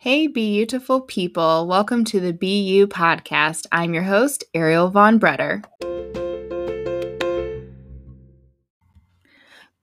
Hey, beautiful people. Welcome to the BU podcast. I'm your host, Ariel Von Bretter.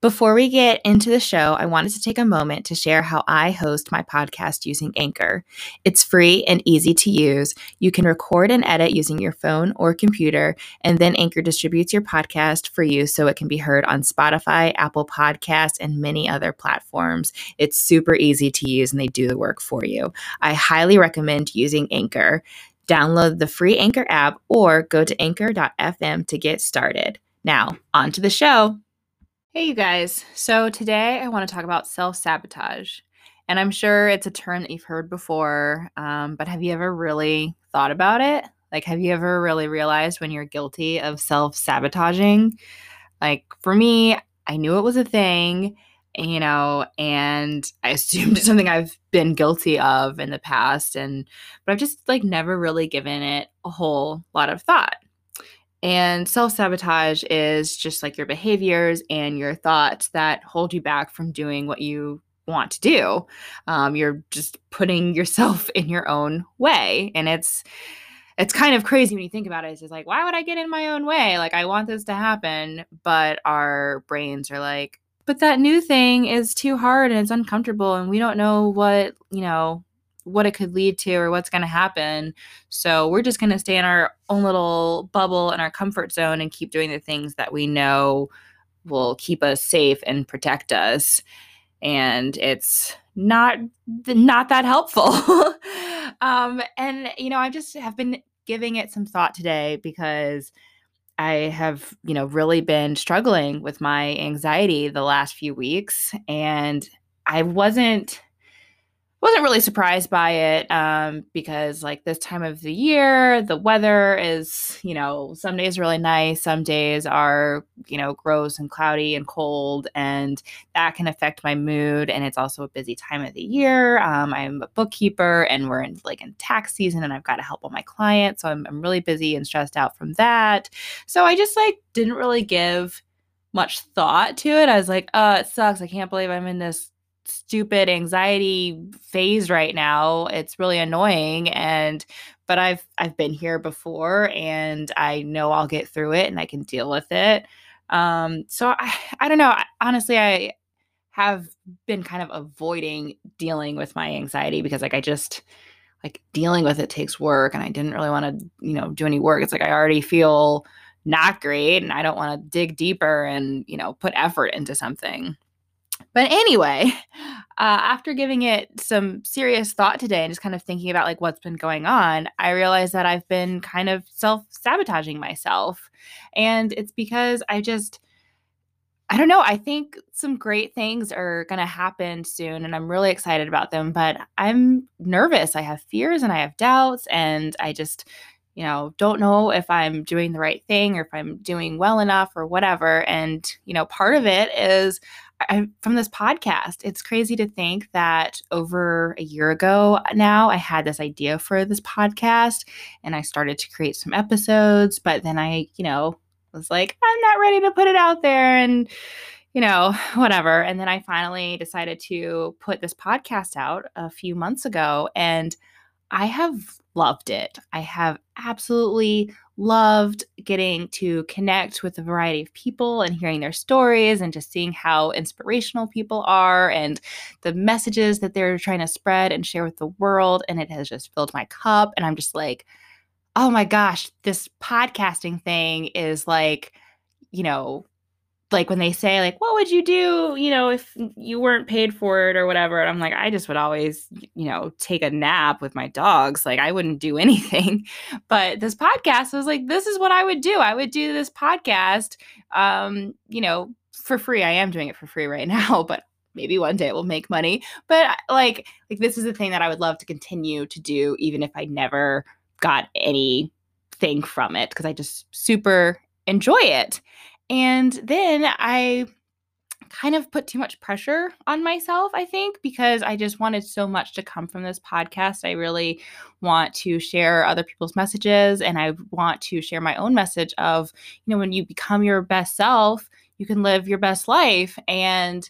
Before we get into the show, I wanted to take a moment to share how I host my podcast using Anchor. It's free and easy to use. You can record and edit using your phone or computer, and then Anchor distributes your podcast for you so it can be heard on Spotify, Apple Podcasts, and many other platforms. It's super easy to use and they do the work for you. I highly recommend using Anchor. Download the free Anchor app or go to anchor.fm to get started. Now, on to the show. Hey, you guys. So, today I want to talk about self sabotage. And I'm sure it's a term that you've heard before, um, but have you ever really thought about it? Like, have you ever really realized when you're guilty of self sabotaging? Like, for me, I knew it was a thing, you know, and I assumed it's something I've been guilty of in the past. And, but I've just like never really given it a whole lot of thought. And self sabotage is just like your behaviors and your thoughts that hold you back from doing what you want to do. Um, you're just putting yourself in your own way. And it's, it's kind of crazy when you think about it. It's just like, why would I get in my own way? Like, I want this to happen. But our brains are like, but that new thing is too hard and it's uncomfortable. And we don't know what, you know, what it could lead to or what's going to happen. So we're just going to stay in our own little bubble in our comfort zone and keep doing the things that we know will keep us safe and protect us. And it's not not that helpful. um, and you know, I just have been giving it some thought today because I have, you know, really been struggling with my anxiety the last few weeks and I wasn't wasn't really surprised by it um, because like this time of the year the weather is you know some days really nice some days are you know gross and cloudy and cold and that can affect my mood and it's also a busy time of the year. Um, i'm a bookkeeper and we're in like in tax season and i've got to help all my clients so I'm, I'm really busy and stressed out from that. So i just like didn't really give much thought to it. I was like uh it sucks. I can't believe i'm in this stupid anxiety phase right now. It's really annoying and but I've I've been here before and I know I'll get through it and I can deal with it. Um so I I don't know, I, honestly I have been kind of avoiding dealing with my anxiety because like I just like dealing with it takes work and I didn't really want to, you know, do any work. It's like I already feel not great and I don't want to dig deeper and, you know, put effort into something. But anyway, uh, after giving it some serious thought today and just kind of thinking about like what's been going on, I realized that I've been kind of self sabotaging myself. And it's because I just, I don't know. I think some great things are going to happen soon, and I'm really excited about them. But I'm nervous. I have fears and I have doubts, and I just, you know, don't know if I'm doing the right thing or if I'm doing well enough or whatever. And, you know, part of it is I, from this podcast. It's crazy to think that over a year ago now, I had this idea for this podcast and I started to create some episodes, but then I, you know, was like, I'm not ready to put it out there and, you know, whatever. And then I finally decided to put this podcast out a few months ago and I have loved it. I have absolutely loved getting to connect with a variety of people and hearing their stories and just seeing how inspirational people are and the messages that they're trying to spread and share with the world. And it has just filled my cup. And I'm just like, oh my gosh, this podcasting thing is like, you know, like when they say like what would you do you know if you weren't paid for it or whatever and i'm like i just would always you know take a nap with my dogs like i wouldn't do anything. But this podcast was like this is what i would do. I would do this podcast um you know for free. I am doing it for free right now but maybe one day it will make money. But like like this is the thing that i would love to continue to do even if i never got anything from it because i just super enjoy it and then I kind of put too much pressure on myself, I think, because I just wanted so much to come from this podcast. I really want to share other people's messages and I want to share my own message of, you know, when you become your best self, you can live your best life. And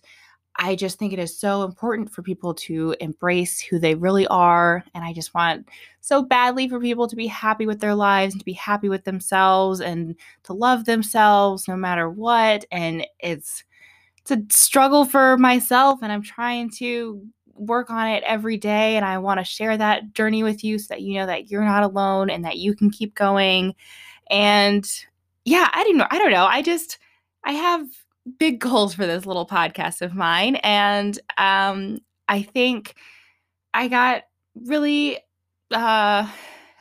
I just think it is so important for people to embrace who they really are. And I just want so badly for people to be happy with their lives and to be happy with themselves and to love themselves no matter what. And it's it's a struggle for myself and I'm trying to work on it every day and I want to share that journey with you so that you know that you're not alone and that you can keep going. And yeah, I don't know. I don't know. I just I have big goals for this little podcast of mine. And um, I think I got really, uh,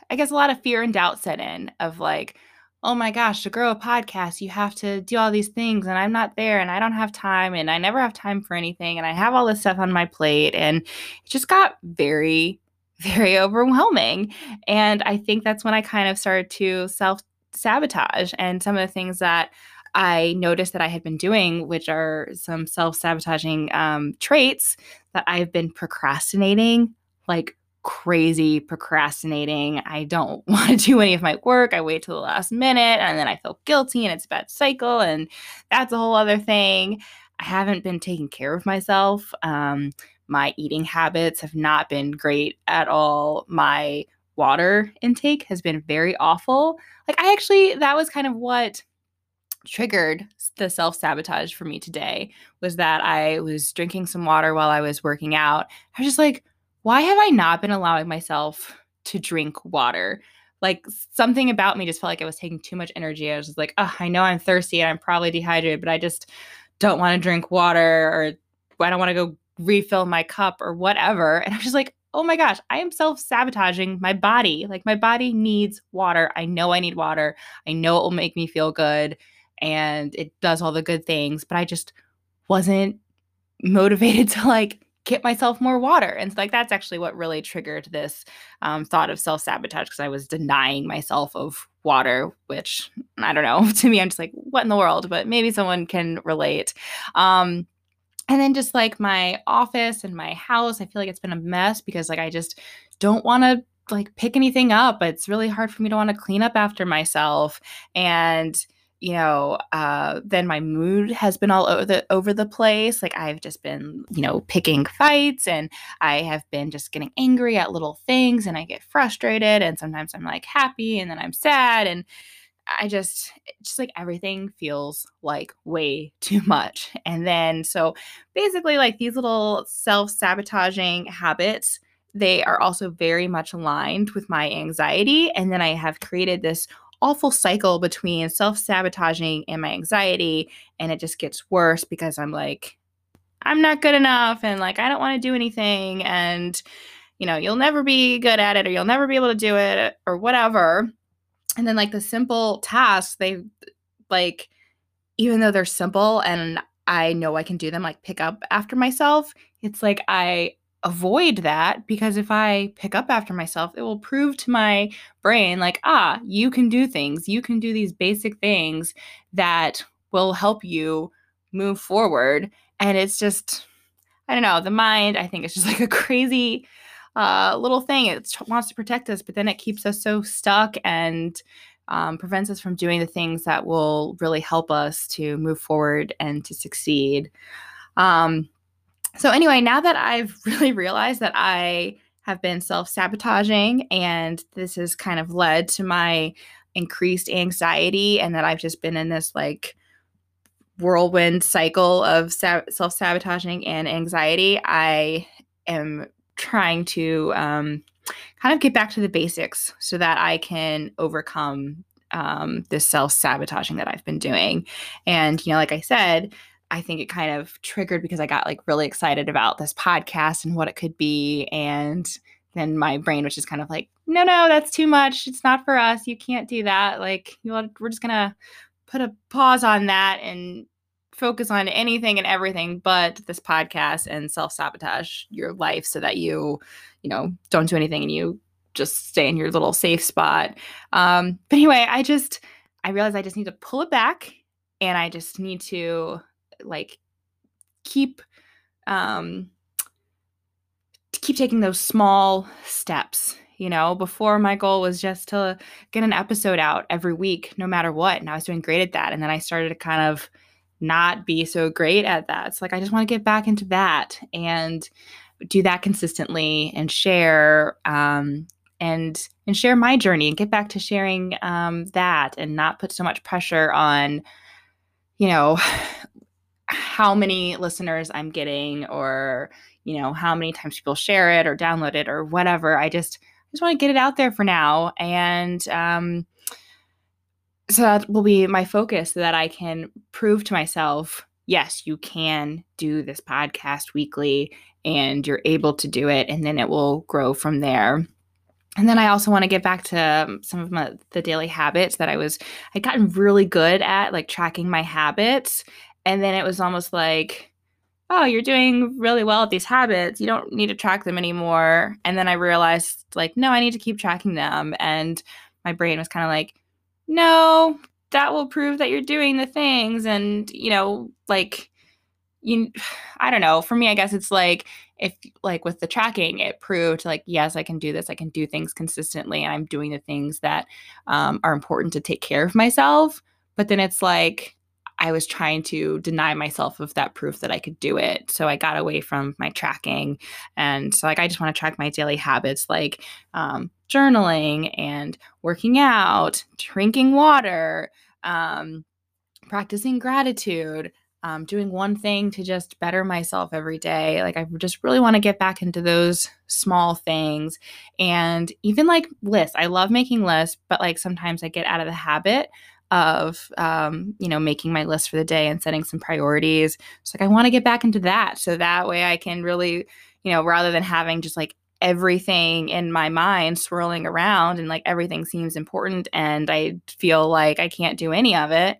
I guess, a lot of fear and doubt set in of like, oh my gosh, to grow a podcast, you have to do all these things, and I'm not there, and I don't have time, and I never have time for anything, and I have all this stuff on my plate. And it just got very, very overwhelming. And I think that's when I kind of started to self sabotage and some of the things that I noticed that I had been doing, which are some self sabotaging um, traits that I've been procrastinating, like crazy procrastinating. I don't want to do any of my work. I wait till the last minute and then I feel guilty and it's a bad cycle. And that's a whole other thing. I haven't been taking care of myself. Um, my eating habits have not been great at all. My water intake has been very awful. Like, I actually, that was kind of what triggered the self sabotage for me today was that I was drinking some water while I was working out. I was just like, why have I not been allowing myself to drink water? Like something about me just felt like I was taking too much energy. I was just like, oh, I know I'm thirsty and I'm probably dehydrated, but I just don't want to drink water or I don't want to go refill my cup or whatever. And I was just like, oh my gosh, I am self sabotaging my body. Like my body needs water. I know I need water. I know it will make me feel good and it does all the good things, but I just wasn't motivated to like get myself more water. And so, like that's actually what really triggered this um, thought of self sabotage because I was denying myself of water, which I don't know. to me, I'm just like, what in the world? But maybe someone can relate. Um, and then just like my office and my house, I feel like it's been a mess because like I just don't want to like pick anything up. It's really hard for me to want to clean up after myself. And you know, uh, then my mood has been all over the over the place. Like I've just been, you know, picking fights, and I have been just getting angry at little things, and I get frustrated, and sometimes I'm like happy, and then I'm sad, and I just just like everything feels like way too much. And then so basically, like these little self sabotaging habits. They are also very much aligned with my anxiety. And then I have created this awful cycle between self sabotaging and my anxiety. And it just gets worse because I'm like, I'm not good enough. And like, I don't want to do anything. And, you know, you'll never be good at it or you'll never be able to do it or whatever. And then, like, the simple tasks, they like, even though they're simple and I know I can do them, like pick up after myself, it's like I avoid that because if I pick up after myself, it will prove to my brain, like, ah, you can do things. You can do these basic things that will help you move forward. And it's just, I don't know, the mind, I think it's just like a crazy uh, little thing. It wants to protect us, but then it keeps us so stuck and um, prevents us from doing the things that will really help us to move forward and to succeed. Um, so, anyway, now that I've really realized that I have been self sabotaging and this has kind of led to my increased anxiety, and that I've just been in this like whirlwind cycle of self sabotaging and anxiety, I am trying to um, kind of get back to the basics so that I can overcome um, this self sabotaging that I've been doing. And, you know, like I said, I think it kind of triggered because I got like really excited about this podcast and what it could be. And then my brain was just kind of like, no, no, that's too much. It's not for us. You can't do that. Like, you we're just going to put a pause on that and focus on anything and everything but this podcast and self sabotage your life so that you, you know, don't do anything and you just stay in your little safe spot. Um, but anyway, I just, I realized I just need to pull it back and I just need to like keep um keep taking those small steps you know before my goal was just to get an episode out every week no matter what and i was doing great at that and then i started to kind of not be so great at that. It's like I just want to get back into that and do that consistently and share um, and and share my journey and get back to sharing um, that and not put so much pressure on you know how many listeners I'm getting or you know how many times people share it or download it or whatever. I just I just want to get it out there for now and um, so that will be my focus so that I can prove to myself yes, you can do this podcast weekly and you're able to do it, and then it will grow from there. And then I also want to get back to some of my, the daily habits that I was, I'd gotten really good at, like tracking my habits. And then it was almost like, oh, you're doing really well at these habits. You don't need to track them anymore. And then I realized, like, no, I need to keep tracking them. And my brain was kind of like, no, that will prove that you're doing the things. And, you know, like, you, I don't know. For me, I guess it's like, if like with the tracking, it proved like, yes, I can do this. I can do things consistently. And I'm doing the things that um, are important to take care of myself. But then it's like, I was trying to deny myself of that proof that I could do it. So I got away from my tracking. And so, like, I just want to track my daily habits like um, journaling and working out, drinking water, um, practicing gratitude, um, doing one thing to just better myself every day. Like, I just really want to get back into those small things. And even like lists, I love making lists, but like sometimes I get out of the habit of um, you know making my list for the day and setting some priorities so like i want to get back into that so that way i can really you know rather than having just like everything in my mind swirling around and like everything seems important and I feel like I can't do any of it,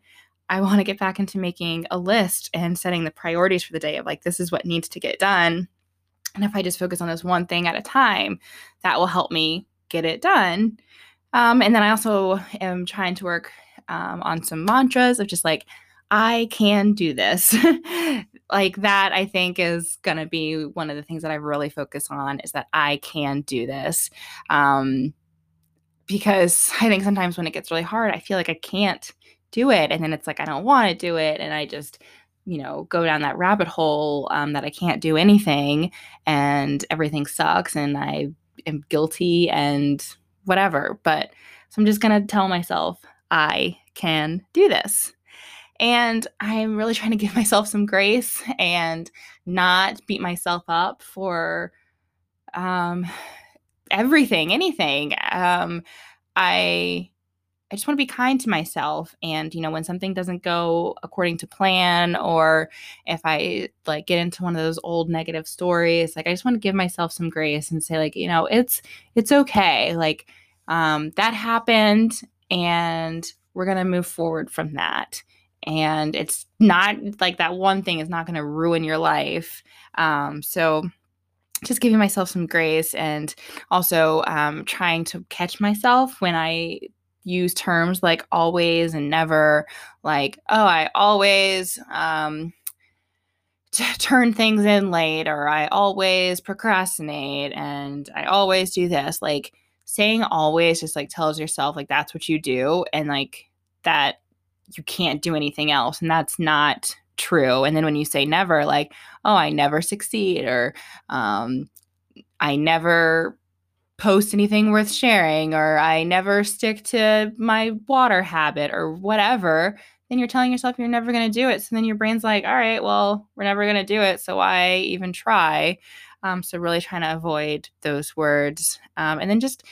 I want to get back into making a list and setting the priorities for the day of like, this is what needs to get done. And if I just focus on this one thing at a time, that will help me get it done. Um, and then I also am trying to work um, on some mantras of just like, I can do this. like that, I think is going to be one of the things that I really focus on is that I can do this. Um, because I think sometimes when it gets really hard, I feel like I can't do it. And then it's like, I don't want to do it. And I just, you know, go down that rabbit hole um, that I can't do anything and everything sucks and I am guilty and whatever. But so I'm just going to tell myself, I can do this. And I'm really trying to give myself some grace and not beat myself up for um, everything, anything. Um, I I just want to be kind to myself and you know when something doesn't go according to plan or if I like get into one of those old negative stories like I just want to give myself some grace and say like you know it's it's okay like um that happened and we're going to move forward from that. And it's not like that one thing is not going to ruin your life. Um, so just giving myself some grace and also um, trying to catch myself when i use terms like always and never like oh i always um, t- turn things in late or i always procrastinate and i always do this. Like saying always just like tells yourself like that's what you do and like that you can't do anything else and that's not true and then when you say never like oh i never succeed or um, i never post anything worth sharing or i never stick to my water habit or whatever then you're telling yourself you're never going to do it so then your brain's like all right well we're never going to do it so why even try um, so really trying to avoid those words um, and then just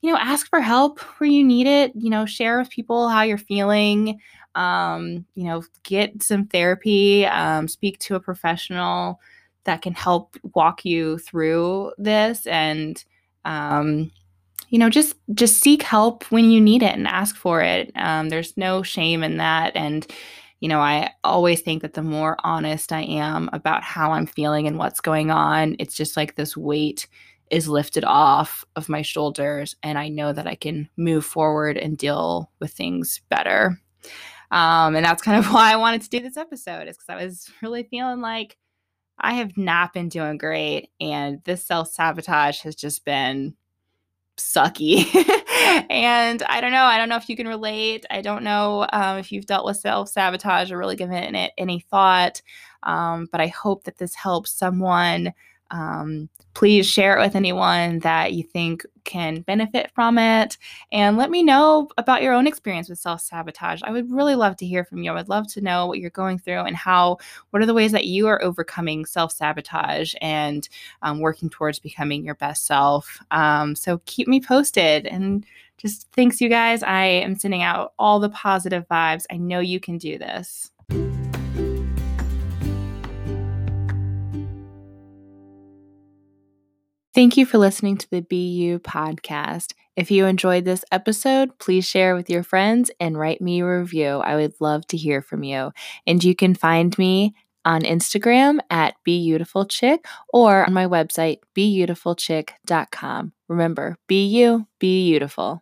you know ask for help where you need it you know share with people how you're feeling um, you know, get some therapy, um, speak to a professional that can help walk you through this and um, you know just just seek help when you need it and ask for it. Um, there's no shame in that and you know i always think that the more honest i am about how i'm feeling and what's going on it's just like this weight is lifted off of my shoulders and i know that i can move forward and deal with things better um, and that's kind of why I wanted to do this episode, is because I was really feeling like I have not been doing great. And this self sabotage has just been sucky. and I don't know. I don't know if you can relate. I don't know um, if you've dealt with self sabotage or really given it any thought. Um, but I hope that this helps someone um, please share it with anyone that you think can benefit from it. And let me know about your own experience with self sabotage. I would really love to hear from you. I would love to know what you're going through and how, what are the ways that you are overcoming self sabotage and um, working towards becoming your best self. Um, so keep me posted and just thanks, you guys. I am sending out all the positive vibes. I know you can do this. Thank you for listening to the BU podcast. If you enjoyed this episode, please share with your friends and write me a review. I would love to hear from you. And you can find me on Instagram at BeautifulChick or on my website, beautifulchick.com. Remember, be you, be beautiful.